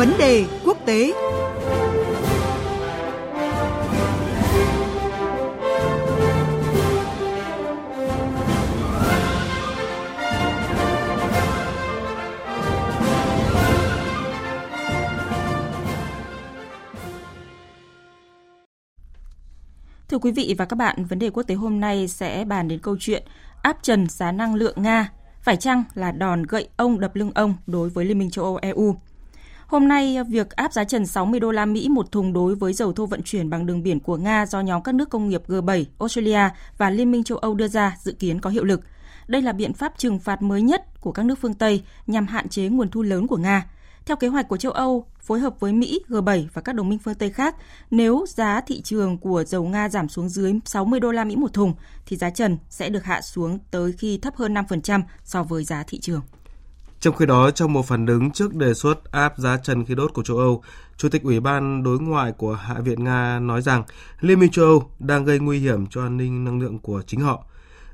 Vấn đề quốc tế Thưa quý vị và các bạn, vấn đề quốc tế hôm nay sẽ bàn đến câu chuyện áp trần giá năng lượng Nga, phải chăng là đòn gậy ông đập lưng ông đối với Liên minh châu Âu EU. Hôm nay, việc áp giá trần 60 đô la Mỹ một thùng đối với dầu thô vận chuyển bằng đường biển của Nga do nhóm các nước công nghiệp G7, Australia và Liên minh châu Âu đưa ra dự kiến có hiệu lực. Đây là biện pháp trừng phạt mới nhất của các nước phương Tây nhằm hạn chế nguồn thu lớn của Nga. Theo kế hoạch của châu Âu, phối hợp với Mỹ, G7 và các đồng minh phương Tây khác, nếu giá thị trường của dầu Nga giảm xuống dưới 60 đô la Mỹ một thùng thì giá trần sẽ được hạ xuống tới khi thấp hơn 5% so với giá thị trường. Trong khi đó, trong một phản ứng trước đề xuất áp giá trần khí đốt của châu Âu, Chủ tịch Ủy ban Đối ngoại của Hạ viện Nga nói rằng Liên minh châu Âu đang gây nguy hiểm cho an ninh năng lượng của chính họ.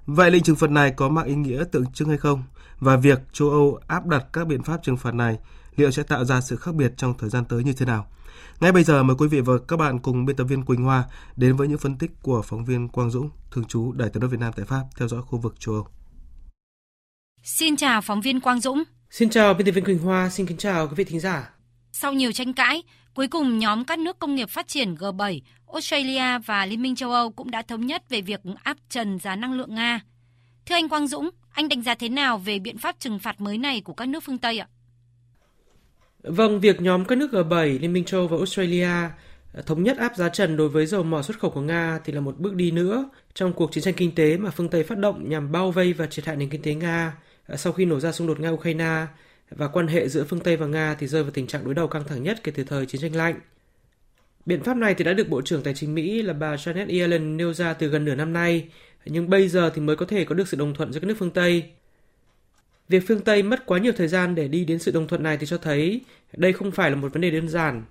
Vậy lệnh trừng phạt này có mang ý nghĩa tượng trưng hay không? Và việc châu Âu áp đặt các biện pháp trừng phạt này liệu sẽ tạo ra sự khác biệt trong thời gian tới như thế nào? Ngay bây giờ mời quý vị và các bạn cùng biên tập viên Quỳnh Hoa đến với những phân tích của phóng viên Quang Dũng, thường trú Đài tiếng nói Việt Nam tại Pháp theo dõi khu vực châu Âu. Xin chào phóng viên Quang Dũng. Xin chào biên tập viên Quỳnh Hoa, xin kính chào quý vị thính giả. Sau nhiều tranh cãi, cuối cùng nhóm các nước công nghiệp phát triển G7, Australia và Liên minh châu Âu cũng đã thống nhất về việc áp trần giá năng lượng Nga. Thưa anh Quang Dũng, anh đánh giá thế nào về biện pháp trừng phạt mới này của các nước phương Tây ạ? Vâng, việc nhóm các nước G7, Liên minh châu và Australia thống nhất áp giá trần đối với dầu mỏ xuất khẩu của Nga thì là một bước đi nữa trong cuộc chiến tranh kinh tế mà phương Tây phát động nhằm bao vây và triệt hại nền kinh tế Nga sau khi nổ ra xung đột Nga-Ukraine và quan hệ giữa phương Tây và Nga thì rơi vào tình trạng đối đầu căng thẳng nhất kể từ thời chiến tranh lạnh. Biện pháp này thì đã được Bộ trưởng Tài chính Mỹ là bà Janet Yellen nêu ra từ gần nửa năm nay, nhưng bây giờ thì mới có thể có được sự đồng thuận giữa các nước phương Tây. Việc phương Tây mất quá nhiều thời gian để đi đến sự đồng thuận này thì cho thấy đây không phải là một vấn đề đơn giản.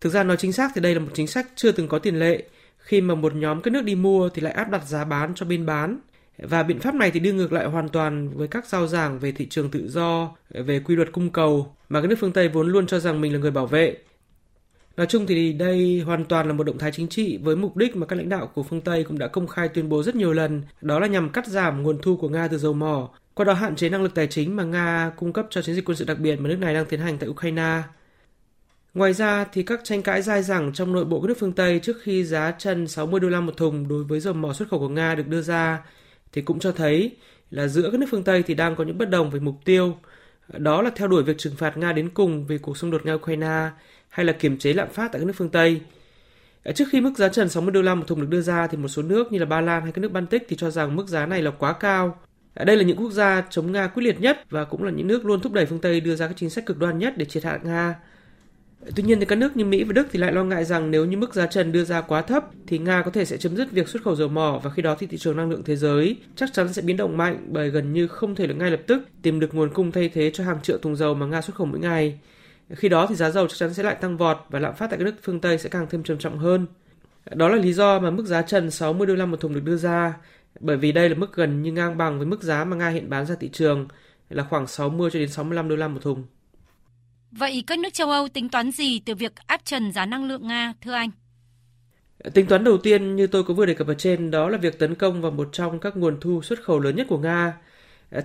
Thực ra nói chính xác thì đây là một chính sách chưa từng có tiền lệ, khi mà một nhóm các nước đi mua thì lại áp đặt giá bán cho bên bán. Và biện pháp này thì đi ngược lại hoàn toàn với các giao giảng về thị trường tự do, về quy luật cung cầu mà các nước phương Tây vốn luôn cho rằng mình là người bảo vệ. Nói chung thì đây hoàn toàn là một động thái chính trị với mục đích mà các lãnh đạo của phương Tây cũng đã công khai tuyên bố rất nhiều lần, đó là nhằm cắt giảm nguồn thu của Nga từ dầu mỏ qua đó hạn chế năng lực tài chính mà Nga cung cấp cho chiến dịch quân sự đặc biệt mà nước này đang tiến hành tại Ukraine. Ngoài ra thì các tranh cãi dai dẳng trong nội bộ các nước phương Tây trước khi giá trần 60 đô la một thùng đối với dầu mỏ xuất khẩu của Nga được đưa ra thì cũng cho thấy là giữa các nước phương Tây thì đang có những bất đồng về mục tiêu. Đó là theo đuổi việc trừng phạt Nga đến cùng vì cuộc xung đột Nga-Ukraine hay là kiềm chế lạm phát tại các nước phương Tây. Trước khi mức giá trần 60 đô la một thùng được đưa ra thì một số nước như là Ba Lan hay các nước Baltic thì cho rằng mức giá này là quá cao đây là những quốc gia chống Nga quyết liệt nhất và cũng là những nước luôn thúc đẩy phương Tây đưa ra các chính sách cực đoan nhất để triệt hạ Nga. Tuy nhiên thì các nước như Mỹ và Đức thì lại lo ngại rằng nếu như mức giá trần đưa ra quá thấp thì Nga có thể sẽ chấm dứt việc xuất khẩu dầu mỏ và khi đó thì thị trường năng lượng thế giới chắc chắn sẽ biến động mạnh bởi gần như không thể được ngay lập tức tìm được nguồn cung thay thế cho hàng triệu thùng dầu mà Nga xuất khẩu mỗi ngày. Khi đó thì giá dầu chắc chắn sẽ lại tăng vọt và lạm phát tại các nước phương Tây sẽ càng thêm trầm trọng hơn. Đó là lý do mà mức giá trần 60 đô la một thùng được đưa ra, bởi vì đây là mức gần như ngang bằng với mức giá mà Nga hiện bán ra thị trường là khoảng 60 cho đến 65 đô la một thùng. Vậy các nước châu Âu tính toán gì từ việc áp trần giá năng lượng Nga, thưa anh? Tính toán đầu tiên như tôi có vừa đề cập ở trên đó là việc tấn công vào một trong các nguồn thu xuất khẩu lớn nhất của Nga.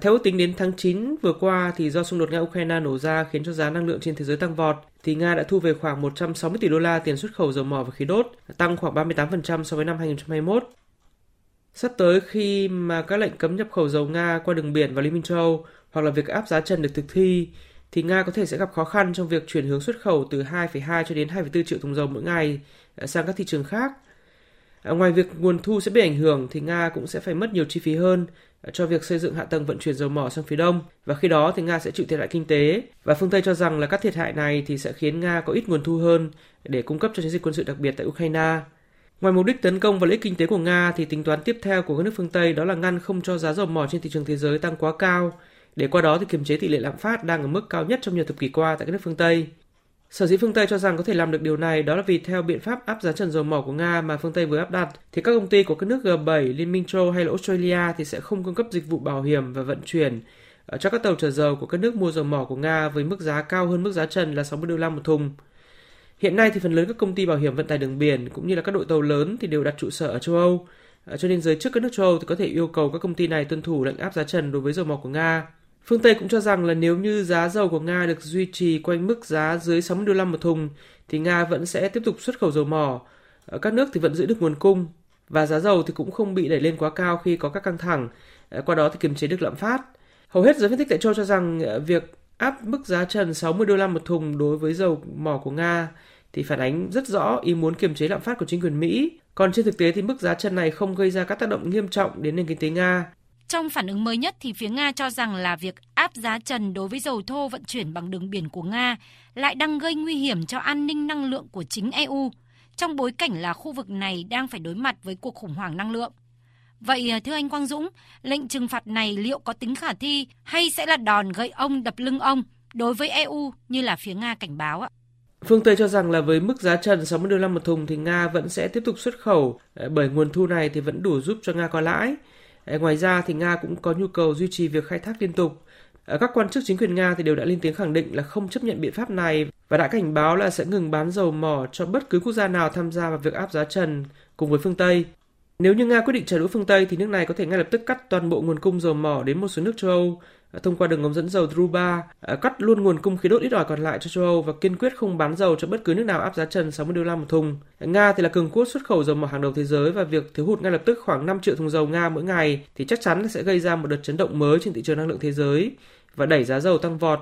Theo ước tính đến tháng 9 vừa qua thì do xung đột Nga-Ukraine nổ ra khiến cho giá năng lượng trên thế giới tăng vọt thì Nga đã thu về khoảng 160 tỷ đô la tiền xuất khẩu dầu mỏ và khí đốt, tăng khoảng 38% so với năm 2021. Sắp tới khi mà các lệnh cấm nhập khẩu dầu Nga qua đường biển vào Liên minh châu Âu hoặc là việc áp giá trần được thực thi, thì Nga có thể sẽ gặp khó khăn trong việc chuyển hướng xuất khẩu từ 2,2 cho đến 2,4 triệu thùng dầu mỗi ngày ờ, sang các thị trường khác. Ờ, ngoài việc nguồn thu sẽ bị ảnh hưởng thì Nga cũng sẽ phải mất nhiều chi phí hơn ờ, cho việc xây dựng hạ tầng vận chuyển dầu mỏ sang phía đông và khi đó thì Nga sẽ chịu thiệt hại kinh tế và phương Tây cho rằng là các thiệt hại này thì sẽ khiến Nga có ít nguồn thu hơn để cung cấp cho chiến dịch quân sự đặc biệt tại Ukraine. Ngoài mục đích tấn công vào lợi ích kinh tế của Nga thì tính toán tiếp theo của các nước phương Tây đó là ngăn không cho giá dầu mỏ trên thị trường thế giới tăng quá cao, để qua đó thì kiềm chế tỷ lệ lạm phát đang ở mức cao nhất trong nhiều thập kỷ qua tại các nước phương Tây. Sở dĩ phương Tây cho rằng có thể làm được điều này đó là vì theo biện pháp áp giá trần dầu mỏ của Nga mà phương Tây vừa áp đặt thì các công ty của các nước G7, Liên minh châu hay là Australia thì sẽ không cung cấp dịch vụ bảo hiểm và vận chuyển ờ, cho các tàu chở dầu của các nước mua dầu mỏ của Nga với mức giá cao hơn mức giá trần là 60 đô la một thùng. Hiện nay thì phần lớn các công ty bảo hiểm vận tải đường biển cũng như là các đội tàu lớn thì đều đặt trụ sở ở châu Âu. Ờ, cho nên giới chức các nước châu Âu thì có thể yêu cầu các công ty này tuân thủ lệnh áp giá trần đối với dầu mỏ của Nga. Phương Tây cũng cho rằng là nếu như giá dầu của Nga được duy trì quanh mức giá dưới 60 đô la một thùng thì Nga vẫn sẽ tiếp tục xuất khẩu dầu mỏ. Ở các nước thì vẫn giữ được nguồn cung và giá dầu thì cũng không bị đẩy lên quá cao khi có các căng thẳng, ờ, qua đó thì kiềm chế được lạm phát. Hầu hết giới phân tích tại châu cho rằng ờ, việc áp mức giá trần 60 đô la một thùng đối với dầu mỏ của Nga thì phản ánh rất rõ ý muốn kiềm chế lạm phát của chính quyền Mỹ. Còn trên thực tế thì mức giá trần này không gây ra các tác động nghiêm trọng đến nền kinh tế Nga. Trong phản ứng mới nhất thì phía Nga cho rằng là việc áp giá trần đối với dầu thô vận chuyển bằng đường biển của Nga lại đang gây nguy hiểm cho an ninh năng lượng của chính EU, trong bối cảnh là khu vực này đang phải đối mặt với cuộc khủng hoảng năng lượng. Vậy à, thưa anh Quang Dũng, lệnh trừng phạt này liệu có tính khả thi hay sẽ là đòn gậy ông đập lưng ông đối với EU như là phía Nga cảnh báo ạ? Phương Tây cho rằng là với mức giá trần 60 đô la một thùng thì Nga vẫn sẽ tiếp tục xuất khẩu à, bởi nguồn thu này thì vẫn đủ giúp cho Nga có lãi. Ngoài ra thì Nga cũng có nhu cầu duy trì việc khai thác liên tục. Ờ, các quan chức chính quyền Nga thì đều đã lên tiếng khẳng định là không chấp nhận biện pháp này và đã cảnh báo là sẽ ngừng bán dầu mỏ cho bất cứ quốc gia nào tham gia vào việc áp giá trần cùng với phương Tây. Nếu như Nga quyết định trả đũa phương Tây thì nước này có thể ngay lập tức cắt toàn bộ nguồn cung dầu mỏ đến một số nước châu Âu à, thông qua đường ống dẫn dầu Druba, à, cắt luôn nguồn cung khí đốt ít ỏi còn lại cho châu Âu và kiên quyết không bán dầu cho bất cứ nước nào áp giá trần 60 đô la một thùng. Nga thì là cường quốc xuất khẩu dầu mỏ hàng đầu thế giới và việc thiếu hụt ngay lập tức khoảng 5 triệu thùng dầu Nga mỗi ngày thì chắc chắn sẽ gây ra một đợt chấn động mới trên thị trường năng lượng thế giới và đẩy giá dầu tăng vọt,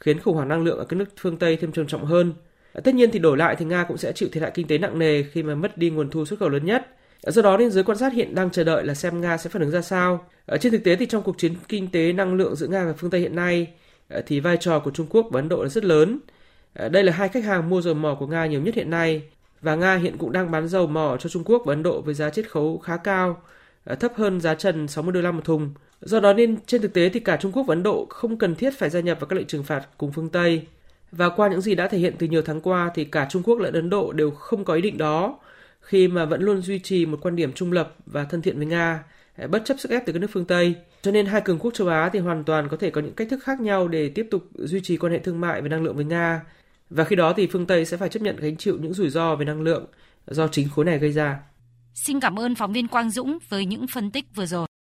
khiến khủng hoảng năng lượng ở các nước phương Tây thêm trầm trọng hơn. À, tất nhiên thì đổi lại thì Nga cũng sẽ chịu thiệt hại kinh tế nặng nề khi mà mất đi nguồn thu xuất khẩu lớn nhất. Ờ, Do đó nên giới quan sát hiện đang chờ đợi là xem Nga sẽ phản ứng ra sao. Ở trên thực tế thì trong cuộc chiến kinh tế năng lượng giữa Nga và phương Tây hiện nay ờ, thì vai trò của Trung Quốc và Ấn Độ là rất lớn. Đây là hai khách hàng mua dầu mỏ của Nga nhiều nhất hiện nay và Nga hiện cũng đang bán dầu mỏ cho Trung Quốc và Ấn Độ với giá chiết khấu khá cao, thấp hơn giá trần 60 đô la một thùng. Do đó nên trên thực tế thì cả Trung Quốc và Ấn Độ không cần thiết phải gia nhập vào các lệnh trừng phạt cùng phương Tây. Và qua những gì đã thể hiện từ nhiều tháng qua thì cả Trung Quốc lẫn Ấn Độ đều không có ý định đó khi mà vẫn luôn duy trì một quan điểm trung lập và thân thiện với Nga, à, bất chấp sức ép từ các nước phương Tây. Cho nên hai cường quốc châu Á thì hoàn toàn có thể có những cách thức khác nhau để tiếp tục duy trì quan hệ thương mại và năng lượng với Nga. Và khi đó thì phương Tây sẽ phải chấp nhận gánh chịu những rủi ro về năng lượng do chính khối này gây ra. Xin cảm ơn phóng viên Quang Dũng với những phân tích vừa rồi.